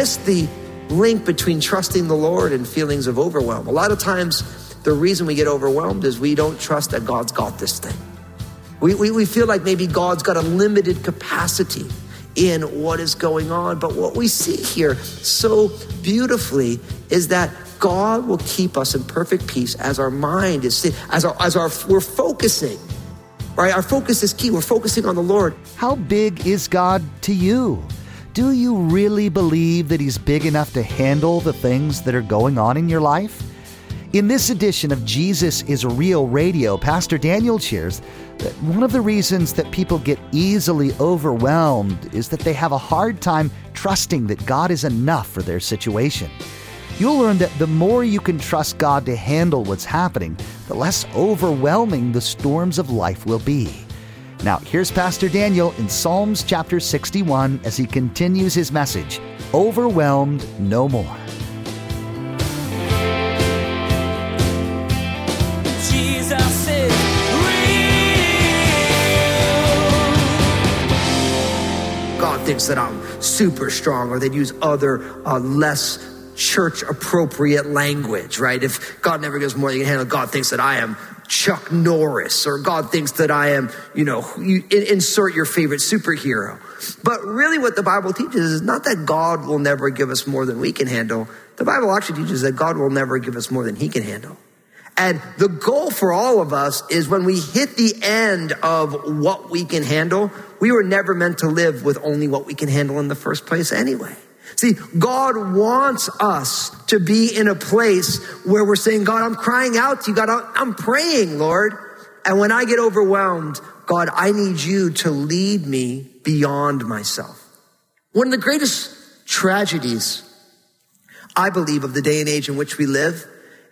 miss the link between trusting the Lord and feelings of overwhelm. A lot of times, the reason we get overwhelmed is we don't trust that God's got this thing. We, we, we feel like maybe God's got a limited capacity in what is going on. But what we see here so beautifully is that God will keep us in perfect peace as our mind is, as our, as our, we're focusing, right? Our focus is key. We're focusing on the Lord. How big is God to you? Do you really believe that He's big enough to handle the things that are going on in your life? In this edition of Jesus is Real Radio, Pastor Daniel shares that one of the reasons that people get easily overwhelmed is that they have a hard time trusting that God is enough for their situation. You'll learn that the more you can trust God to handle what's happening, the less overwhelming the storms of life will be. Now, here's Pastor Daniel in Psalms chapter 61 as he continues his message Overwhelmed No More. That I'm super strong, or they'd use other uh, less church appropriate language, right? If God never gives more than you can handle, God thinks that I am Chuck Norris, or God thinks that I am, you know, you insert your favorite superhero. But really, what the Bible teaches is not that God will never give us more than we can handle. The Bible actually teaches that God will never give us more than He can handle. And the goal for all of us is when we hit the end of what we can handle, we were never meant to live with only what we can handle in the first place anyway. See, God wants us to be in a place where we're saying, God, I'm crying out to you. God, I'm praying, Lord. And when I get overwhelmed, God, I need you to lead me beyond myself. One of the greatest tragedies, I believe, of the day and age in which we live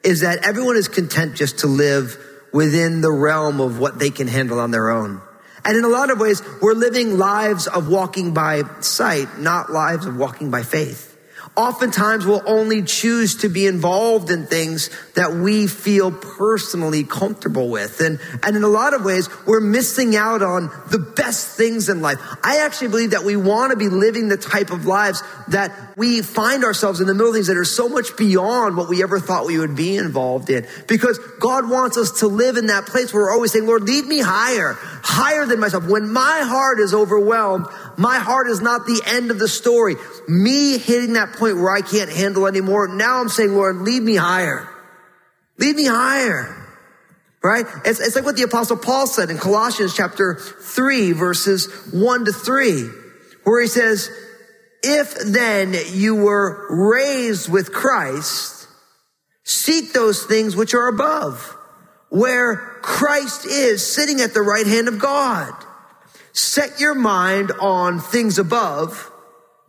is that everyone is content just to live within the realm of what they can handle on their own. And in a lot of ways, we're living lives of walking by sight, not lives of walking by faith. Oftentimes, we'll only choose to be involved in things that we feel personally comfortable with. And, and in a lot of ways, we're missing out on the best things in life. I actually believe that we want to be living the type of lives that we find ourselves in the middle of things that are so much beyond what we ever thought we would be involved in. Because God wants us to live in that place where we're always saying, Lord, lead me higher, higher than myself. When my heart is overwhelmed, my heart is not the end of the story. Me hitting that point where I can't handle anymore. Now I'm saying, Lord, lead me higher. Lead me higher. Right? It's, it's like what the apostle Paul said in Colossians chapter three, verses one to three, where he says, if then you were raised with Christ, seek those things which are above, where Christ is sitting at the right hand of God. Set your mind on things above,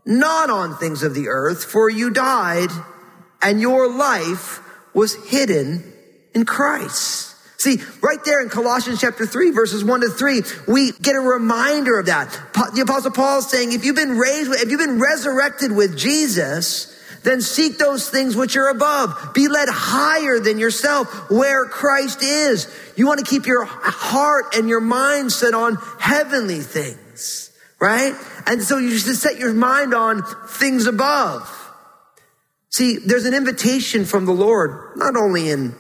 not on things of the earth, for you died and your life was hidden in Christ. See, right there in Colossians chapter 3, verses 1 to 3, we get a reminder of that. The apostle Paul is saying, if you've been raised, if you've been resurrected with Jesus, then seek those things which are above. Be led higher than yourself where Christ is. You want to keep your heart and your mind set on heavenly things, right? And so you should set your mind on things above. See, there's an invitation from the Lord, not only in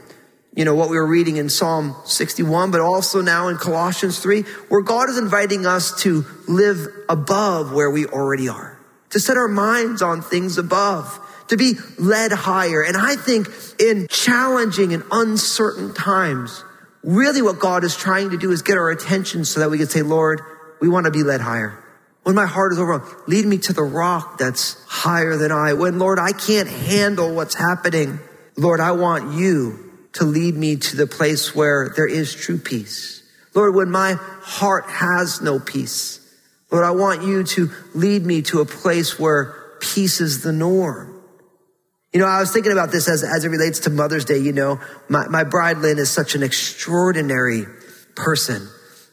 you know, what we were reading in Psalm 61, but also now in Colossians 3, where God is inviting us to live above where we already are, to set our minds on things above, to be led higher. And I think in challenging and uncertain times, really what God is trying to do is get our attention so that we can say, Lord, we want to be led higher. When my heart is overwhelmed, lead me to the rock that's higher than I. When, Lord, I can't handle what's happening, Lord, I want you to lead me to the place where there is true peace. Lord, when my heart has no peace, Lord, I want you to lead me to a place where peace is the norm. You know, I was thinking about this as, as it relates to Mother's Day. You know, my, my bride Lynn is such an extraordinary person.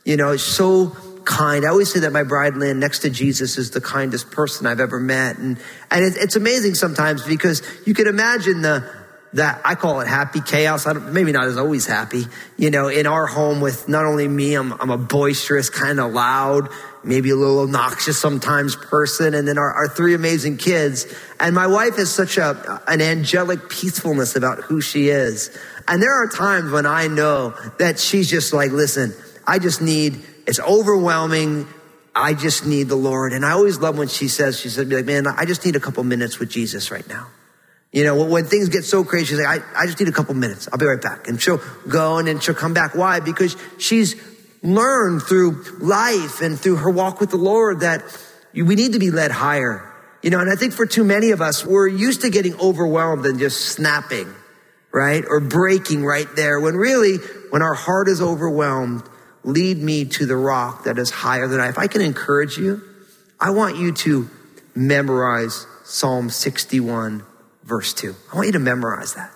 You know, so kind. I always say that my bride Lynn next to Jesus is the kindest person I've ever met. And, and it, it's amazing sometimes because you can imagine the, that I call it happy chaos. Maybe not as always happy, you know, in our home with not only me, I'm, I'm a boisterous, kind of loud, maybe a little obnoxious sometimes person. And then our, our three amazing kids. And my wife has such a, an angelic peacefulness about who she is. And there are times when I know that she's just like, listen, I just need, it's overwhelming. I just need the Lord. And I always love when she says, she said, be like, man, I just need a couple minutes with Jesus right now. You know, when things get so crazy, she's like, I, I just need a couple minutes. I'll be right back. And she'll go and then she'll come back. Why? Because she's learned through life and through her walk with the Lord that we need to be led higher. You know, and I think for too many of us, we're used to getting overwhelmed and just snapping, right? Or breaking right there. When really, when our heart is overwhelmed, lead me to the rock that is higher than I. If I can encourage you, I want you to memorize Psalm 61 verse 2. I want you to memorize that.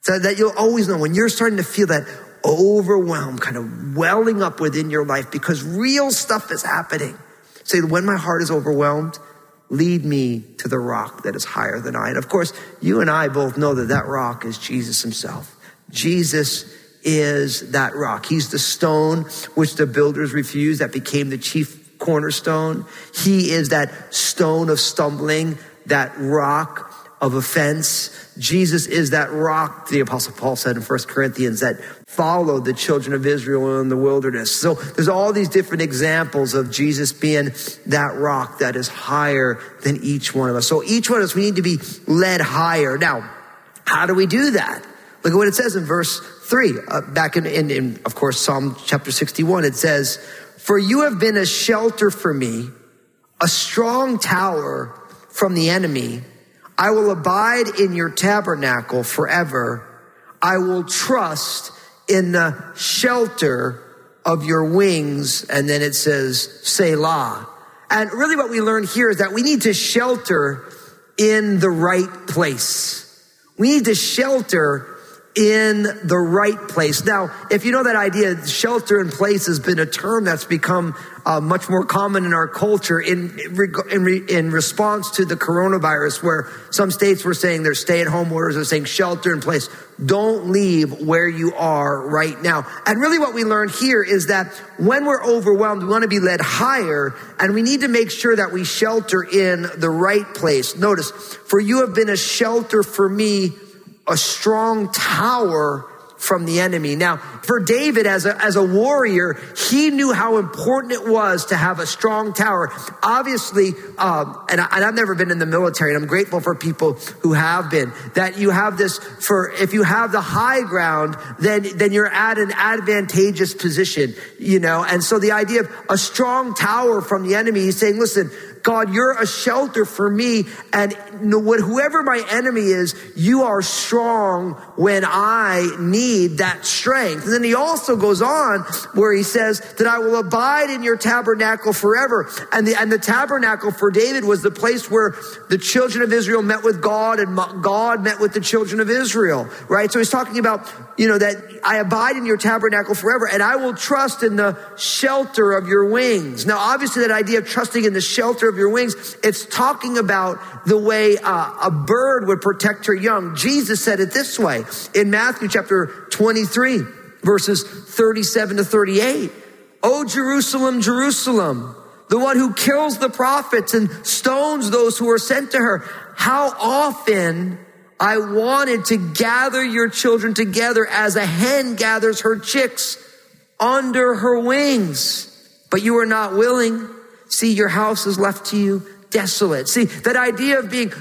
So that you'll always know when you're starting to feel that overwhelm kind of welling up within your life because real stuff is happening. Say, when my heart is overwhelmed, lead me to the rock that is higher than I. And of course, you and I both know that that rock is Jesus himself. Jesus is that rock. He's the stone which the builders refused that became the chief cornerstone. He is that stone of stumbling, that rock of offense. Jesus is that rock, the apostle Paul said in 1 Corinthians, that followed the children of Israel in the wilderness. So there's all these different examples of Jesus being that rock that is higher than each one of us. So each one of us, we need to be led higher. Now, how do we do that? Look at what it says in verse three, uh, back in, in, in, of course, Psalm chapter 61. It says, for you have been a shelter for me, a strong tower from the enemy. I will abide in your tabernacle forever. I will trust in the shelter of your wings. And then it says, Selah. And really what we learn here is that we need to shelter in the right place. We need to shelter in the right place. Now, if you know that idea, shelter in place has been a term that's become uh, much more common in our culture in, in, in response to the coronavirus, where some states were saying their stay at home orders are saying shelter in place. Don't leave where you are right now. And really what we learned here is that when we're overwhelmed, we want to be led higher and we need to make sure that we shelter in the right place. Notice, for you have been a shelter for me a strong tower from the enemy. Now, for David as a, as a warrior, he knew how important it was to have a strong tower. Obviously, um, and, I, and I've never been in the military, and I'm grateful for people who have been, that you have this for, if you have the high ground, then, then you're at an advantageous position, you know? And so the idea of a strong tower from the enemy, he's saying, listen, God, you're a shelter for me. And whoever my enemy is, you are strong when I need that strength. And then he also goes on where he says that I will abide in your tabernacle forever. And the, and the tabernacle for David was the place where the children of Israel met with God and God met with the children of Israel, right? So he's talking about, you know, that I abide in your tabernacle forever and I will trust in the shelter of your wings. Now, obviously that idea of trusting in the shelter of of your wings. It's talking about the way uh, a bird would protect her young. Jesus said it this way in Matthew chapter 23, verses 37 to 38. Oh, Jerusalem, Jerusalem, the one who kills the prophets and stones those who are sent to her. How often I wanted to gather your children together as a hen gathers her chicks under her wings, but you are not willing. See, your house is left to you desolate. See, that idea of being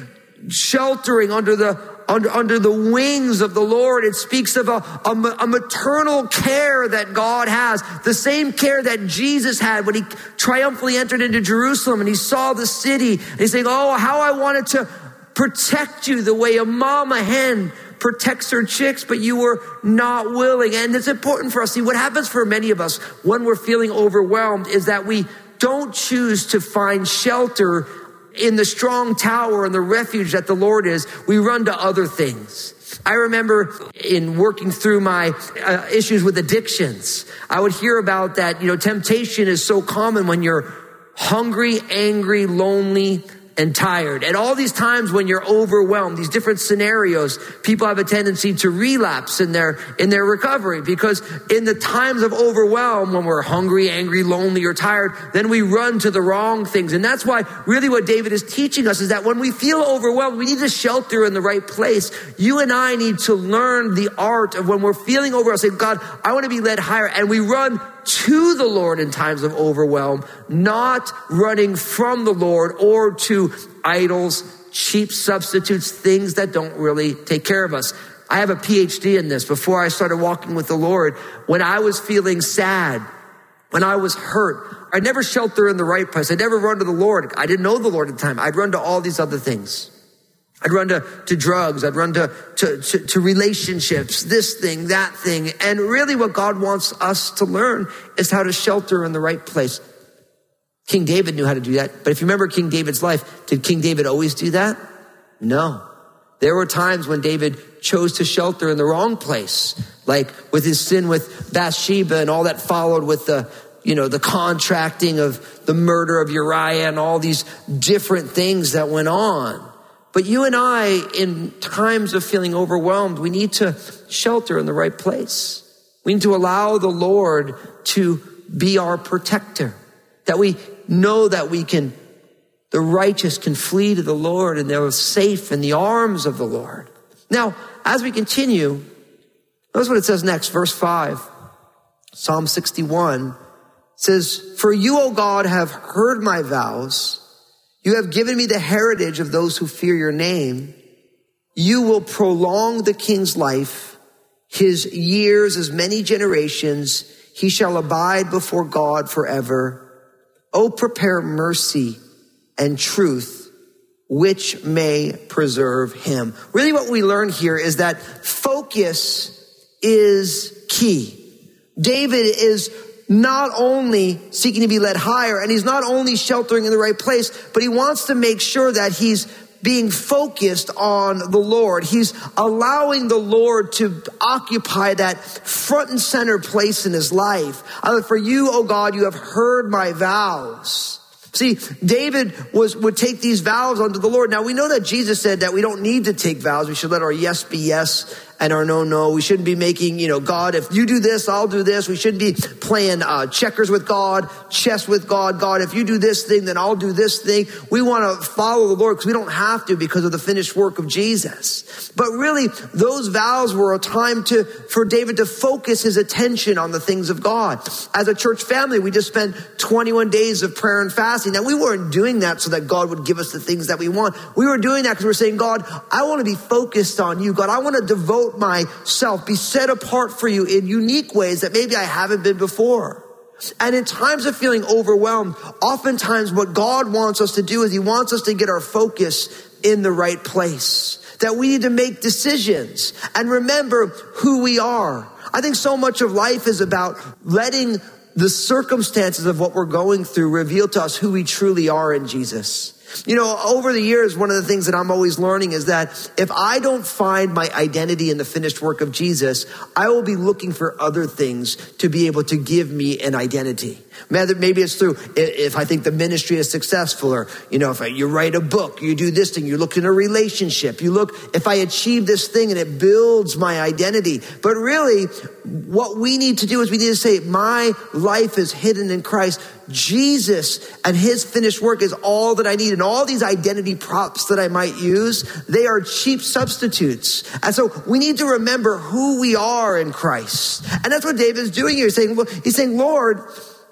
sheltering under the under, under the wings of the Lord. It speaks of a, a, a, maternal care that God has, the same care that Jesus had when he triumphantly entered into Jerusalem and he saw the city. And he's saying, Oh, how I wanted to protect you the way a mama hen protects her chicks, but you were not willing. And it's important for us. See, what happens for many of us when we're feeling overwhelmed is that we don't choose to find shelter in the strong tower and the refuge that the Lord is, we run to other things. I remember in working through my uh, issues with addictions, I would hear about that, you know, temptation is so common when you're hungry, angry, lonely, and tired. And all these times when you're overwhelmed, these different scenarios, people have a tendency to relapse in their, in their recovery because in the times of overwhelm, when we're hungry, angry, lonely, or tired, then we run to the wrong things. And that's why really what David is teaching us is that when we feel overwhelmed, we need to shelter in the right place. You and I need to learn the art of when we're feeling overwhelmed, say, God, I want to be led higher. And we run to the Lord in times of overwhelm, not running from the Lord or to idols, cheap substitutes, things that don't really take care of us. I have a PhD in this. Before I started walking with the Lord, when I was feeling sad, when I was hurt, I never shelter in the right place. I never run to the Lord. I didn't know the Lord at the time. I'd run to all these other things. I'd run to, to drugs. I'd run to, to, to, to, relationships, this thing, that thing. And really what God wants us to learn is how to shelter in the right place. King David knew how to do that. But if you remember King David's life, did King David always do that? No. There were times when David chose to shelter in the wrong place, like with his sin with Bathsheba and all that followed with the, you know, the contracting of the murder of Uriah and all these different things that went on. But you and I, in times of feeling overwhelmed, we need to shelter in the right place. We need to allow the Lord to be our protector, that we know that we can, the righteous can flee to the Lord and they're safe in the arms of the Lord. Now, as we continue, notice what it says next, verse five, Psalm 61 says, For you, O God, have heard my vows. You have given me the heritage of those who fear your name. You will prolong the king's life, his years as many generations. He shall abide before God forever. Oh, prepare mercy and truth, which may preserve him. Really what we learn here is that focus is key. David is not only seeking to be led higher and he's not only sheltering in the right place, but he wants to make sure that he's being focused on the Lord. He's allowing the Lord to occupy that front and center place in his life. For you, oh God, you have heard my vows. See, David was, would take these vows unto the Lord. Now we know that Jesus said that we don't need to take vows. We should let our yes be yes and our no, no. We shouldn't be making, you know, God, if you do this, I'll do this. We shouldn't be playing uh, checkers with God, chess with God. God, if you do this thing, then I'll do this thing. We want to follow the Lord because we don't have to because of the finished work of Jesus. But really, those vows were a time to, for David to focus his attention on the things of God. As a church family, we just spent 21 days of prayer and fasting. Now, we weren't doing that so that God would give us the things that we want. We were doing that because we're saying, God, I want to be focused on you. God, I want to devote devote myself, be set apart for you in unique ways that maybe I haven't been before. And in times of feeling overwhelmed, oftentimes what God wants us to do is He wants us to get our focus in the right place. That we need to make decisions and remember who we are. I think so much of life is about letting the circumstances of what we're going through reveal to us who we truly are in Jesus. You know, over the years, one of the things that I'm always learning is that if I don't find my identity in the finished work of Jesus, I will be looking for other things to be able to give me an identity. Maybe it's through if I think the ministry is successful, or you know, if you write a book, you do this thing, you look in a relationship, you look if I achieve this thing and it builds my identity. But really, what we need to do is we need to say, My life is hidden in Christ. Jesus and his finished work is all that I need. And all these identity props that I might use, they are cheap substitutes. And so we need to remember who we are in Christ. And that's what David is doing here. He's saying, well, he's saying, Lord,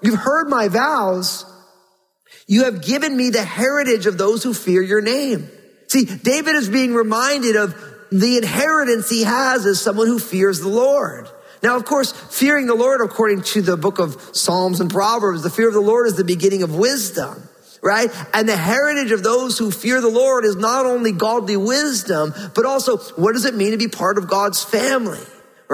You've heard my vows. You have given me the heritage of those who fear your name. See, David is being reminded of the inheritance he has as someone who fears the Lord. Now, of course, fearing the Lord, according to the book of Psalms and Proverbs, the fear of the Lord is the beginning of wisdom, right? And the heritage of those who fear the Lord is not only godly wisdom, but also what does it mean to be part of God's family?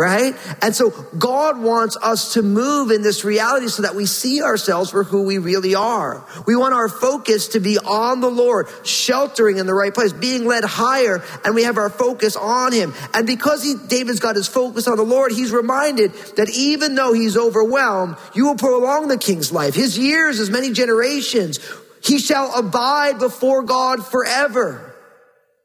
Right? And so God wants us to move in this reality so that we see ourselves for who we really are. We want our focus to be on the Lord, sheltering in the right place, being led higher, and we have our focus on Him. And because he, David's got his focus on the Lord, he's reminded that even though he's overwhelmed, you will prolong the king's life. His years, as many generations. He shall abide before God forever.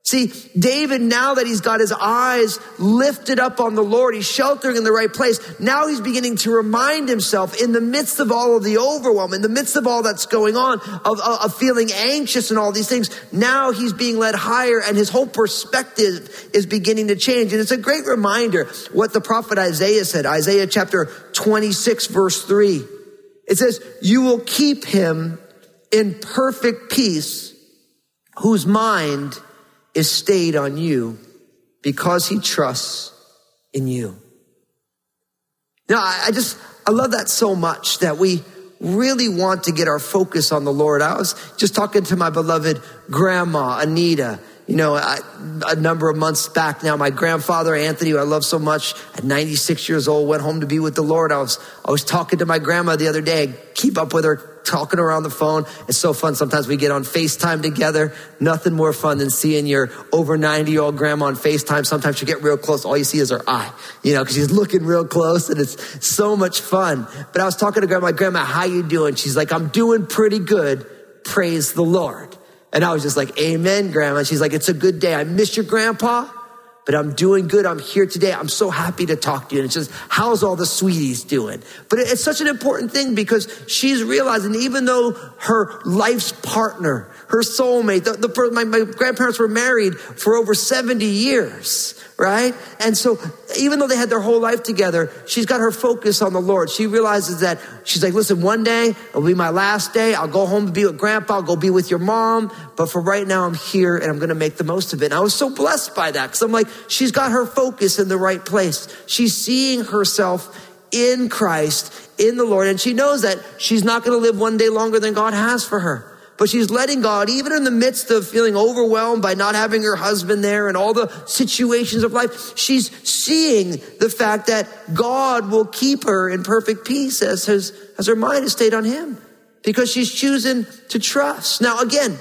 See, David, now that he's got his eyes lifted up on the Lord, he's sheltering in the right place. Now he's beginning to remind himself in the midst of all of the overwhelm, in the midst of all that's going on, of, of, feeling anxious and all these things. Now he's being led higher and his whole perspective is beginning to change. And it's a great reminder what the prophet Isaiah said, Isaiah chapter 26 verse 3. It says, you will keep him in perfect peace whose mind is stayed on you because he trusts in you. Now, I just, I love that so much that we really want to get our focus on the Lord. I was just talking to my beloved grandma, Anita, you know, I, a number of months back now, my grandfather, Anthony, who I love so much, at 96 years old, went home to be with the Lord. I was, I was talking to my grandma the other day, keep up with her, talking around the phone. It's so fun. Sometimes we get on FaceTime together. Nothing more fun than seeing your over 90 year old grandma on FaceTime. Sometimes you get real close. All you see is her eye, you know, because she's looking real close and it's so much fun. But I was talking to grandma, grandma, how you doing? She's like, I'm doing pretty good. Praise the Lord. And I was just like, Amen, Grandma. She's like, It's a good day. I miss your grandpa, but I'm doing good. I'm here today. I'm so happy to talk to you. And it's just, how's all the sweeties doing? But it's such an important thing because she's realizing even though her life's partner, her soulmate, the, the my, my grandparents were married for over 70 years, right? And so even though they had their whole life together, she's got her focus on the Lord. She realizes that she's like, listen, one day it'll be my last day. I'll go home to be with grandpa. I'll go be with your mom. But for right now, I'm here and I'm going to make the most of it. And I was so blessed by that because I'm like, she's got her focus in the right place. She's seeing herself in Christ, in the Lord. And she knows that she's not going to live one day longer than God has for her but she's letting God, even in the midst of feeling overwhelmed by not having her husband there and all the situations of life, she's seeing the fact that God will keep her in perfect peace as, his, as her mind is stayed on Him because she's choosing to trust. Now, again,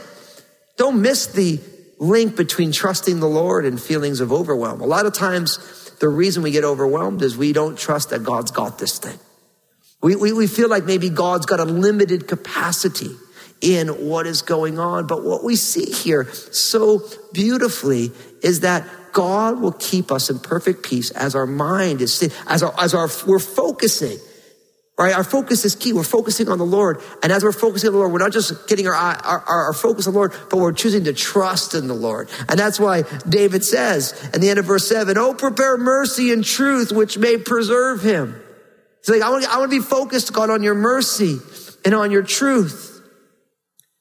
don't miss the link between trusting the Lord and feelings of overwhelm. A lot of times, the reason we get overwhelmed is we don't trust that God's got this thing. We, we, we feel like maybe God's got a limited capacity in what is going on. But what we see here so beautifully is that God will keep us in perfect peace as our mind is, as our, as our, we're focusing. Right? Our focus is key. We're focusing on the Lord. And as we're focusing on the Lord, we're not just getting our, our, our, focus on the Lord, but we're choosing to trust in the Lord. And that's why David says in the end of verse seven, Oh, prepare mercy and truth, which may preserve him. He's like, I want, I want to be focused, God, on your mercy and on your truth.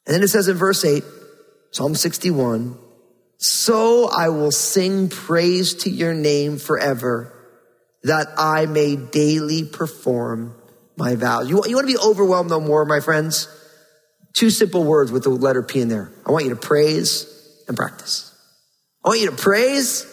And then it says in verse 8, Psalm 61, So I will sing praise to your name forever, that I may daily perform my vows. You, you want to be overwhelmed no more, my friends? Two simple words with the letter P in there. I want you to praise and practice. I want you to praise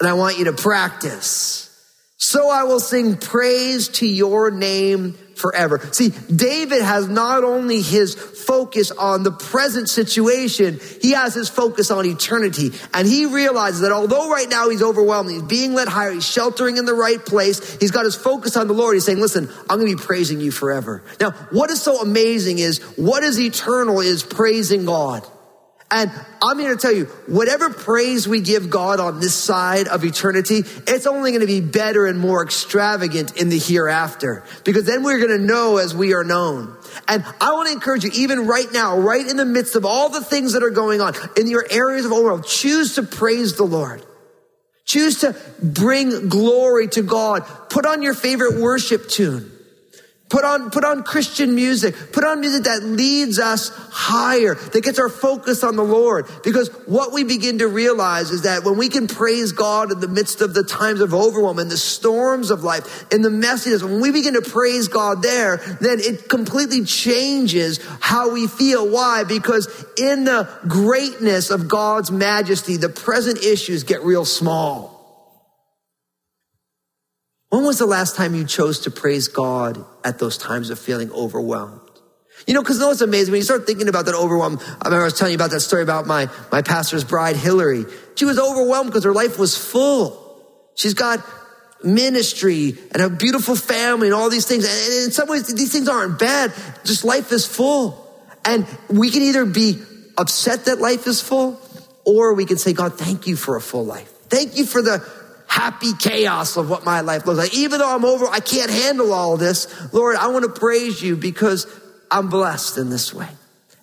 and I want you to practice. So I will sing praise to your name forever. See, David has not only his focus on the present situation, he has his focus on eternity. And he realizes that although right now he's overwhelmed, he's being led higher, he's sheltering in the right place, he's got his focus on the Lord. He's saying, listen, I'm going to be praising you forever. Now, what is so amazing is what is eternal is praising God. And I'm here to tell you, whatever praise we give God on this side of eternity, it's only going to be better and more extravagant in the hereafter. Because then we're going to know as we are known. And I want to encourage you, even right now, right in the midst of all the things that are going on, in your areas of overwhelm, choose to praise the Lord. Choose to bring glory to God. Put on your favorite worship tune. Put on, put on Christian music. Put on music that leads us higher, that gets our focus on the Lord. Because what we begin to realize is that when we can praise God in the midst of the times of overwhelm and the storms of life, in the messiness, when we begin to praise God there, then it completely changes how we feel. Why? Because in the greatness of God's majesty, the present issues get real small. When was the last time you chose to praise God at those times of feeling overwhelmed? You know, because you know what's amazing? When you start thinking about that overwhelm, I remember I was telling you about that story about my, my pastor's bride, Hillary. She was overwhelmed because her life was full. She's got ministry and a beautiful family and all these things. And in some ways, these things aren't bad. Just life is full. And we can either be upset that life is full or we can say, God, thank you for a full life. Thank you for the happy chaos of what my life looks like. Even though I'm over, I can't handle all this. Lord, I want to praise you because I'm blessed in this way.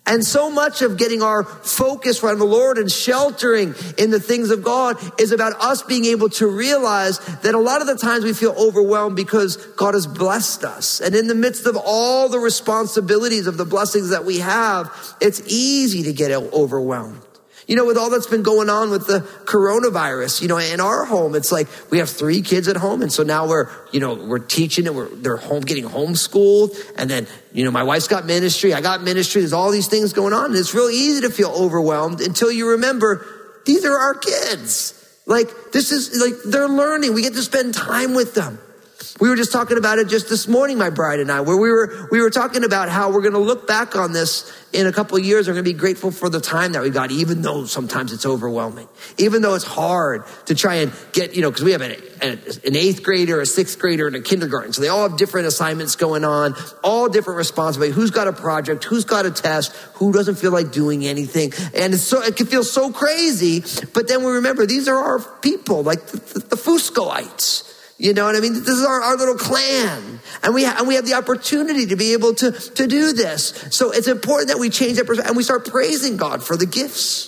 And so much of getting our focus on the Lord and sheltering in the things of God is about us being able to realize that a lot of the times we feel overwhelmed because God has blessed us. And in the midst of all the responsibilities of the blessings that we have, it's easy to get overwhelmed. You know, with all that's been going on with the coronavirus, you know, in our home, it's like we have three kids at home. And so now we're, you know, we're teaching and we're, they're home, getting homeschooled. And then, you know, my wife's got ministry. I got ministry. There's all these things going on. And it's real easy to feel overwhelmed until you remember these are our kids. Like this is like they're learning. We get to spend time with them. We were just talking about it just this morning, my bride and I, where we were, we were talking about how we're going to look back on this in a couple years. We're going to be grateful for the time that we got, even though sometimes it's overwhelming, even though it's hard to try and get, you know, because we have an, an eighth grader, a sixth grader, and a kindergarten. So they all have different assignments going on, all different responsibilities. Who's got a project? Who's got a test? Who doesn't feel like doing anything? And it's so, it can feel so crazy. But then we remember these are our people, like the, the, the Fuscoites you know what I mean? This is our, our little clan. And we, ha- and we have the opportunity to be able to, to do this. So it's important that we change that perspective and we start praising God for the gifts.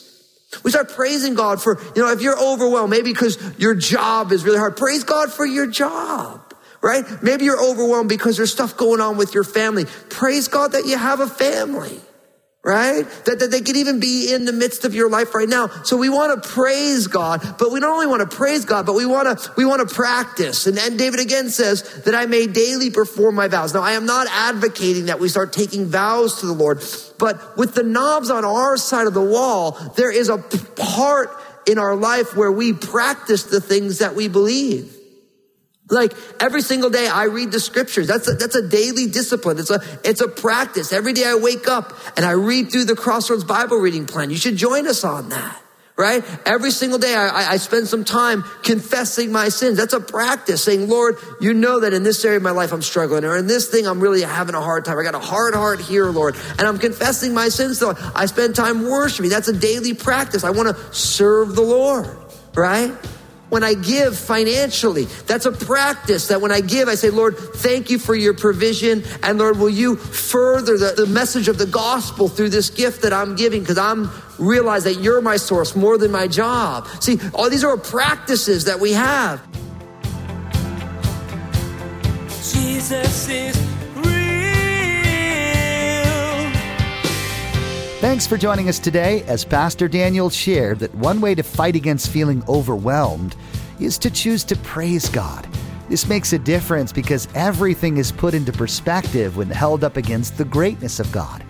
We start praising God for, you know, if you're overwhelmed, maybe because your job is really hard, praise God for your job, right? Maybe you're overwhelmed because there's stuff going on with your family. Praise God that you have a family right? That, that they could even be in the midst of your life right now. So we want to praise God, but we don't only want to praise God, but we want to, we want to practice. And, and David again says that I may daily perform my vows. Now I am not advocating that we start taking vows to the Lord, but with the knobs on our side of the wall, there is a part in our life where we practice the things that we believe. Like every single day I read the scriptures. That's a, that's a daily discipline. It's a, it's a practice. Every day I wake up and I read through the Crossroads Bible reading plan. You should join us on that, right? Every single day I, I spend some time confessing my sins. That's a practice saying, Lord, you know that in this area of my life I'm struggling or in this thing I'm really having a hard time. I got a hard heart here, Lord, and I'm confessing my sins. So I spend time worshiping. That's a daily practice. I want to serve the Lord, right? When I give financially. That's a practice that when I give, I say, Lord, thank you for your provision. And Lord, will you further the, the message of the gospel through this gift that I'm giving? Because I'm realize that you're my source more than my job. See, all these are practices that we have. Jesus is Thanks for joining us today as Pastor Daniel shared that one way to fight against feeling overwhelmed is to choose to praise God. This makes a difference because everything is put into perspective when held up against the greatness of God.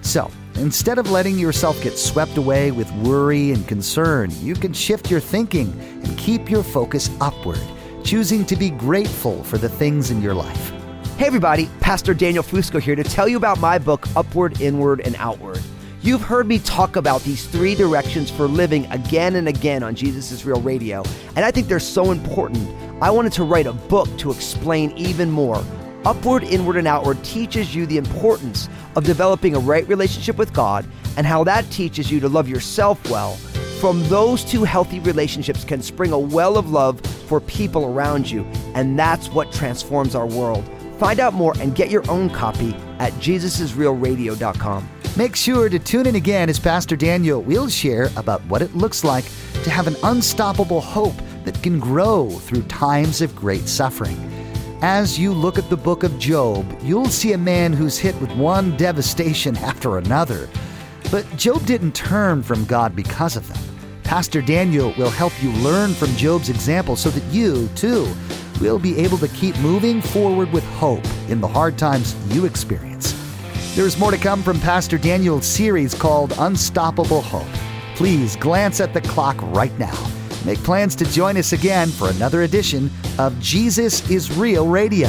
So, instead of letting yourself get swept away with worry and concern, you can shift your thinking and keep your focus upward, choosing to be grateful for the things in your life. Hey, everybody, Pastor Daniel Fusco here to tell you about my book, Upward, Inward, and Outward. You've heard me talk about these three directions for living again and again on Jesus is Real Radio, and I think they're so important. I wanted to write a book to explain even more. Upward, Inward, and Outward teaches you the importance of developing a right relationship with God and how that teaches you to love yourself well. From those two healthy relationships can spring a well of love for people around you, and that's what transforms our world. Find out more and get your own copy at jesusisrealradio.com. Make sure to tune in again as Pastor Daniel will share about what it looks like to have an unstoppable hope that can grow through times of great suffering. As you look at the book of Job, you'll see a man who's hit with one devastation after another. But Job didn't turn from God because of them. Pastor Daniel will help you learn from Job's example so that you, too, will be able to keep moving forward with hope in the hard times you experience. There's more to come from Pastor Daniel's series called Unstoppable Hope. Please glance at the clock right now. Make plans to join us again for another edition of Jesus is Real Radio.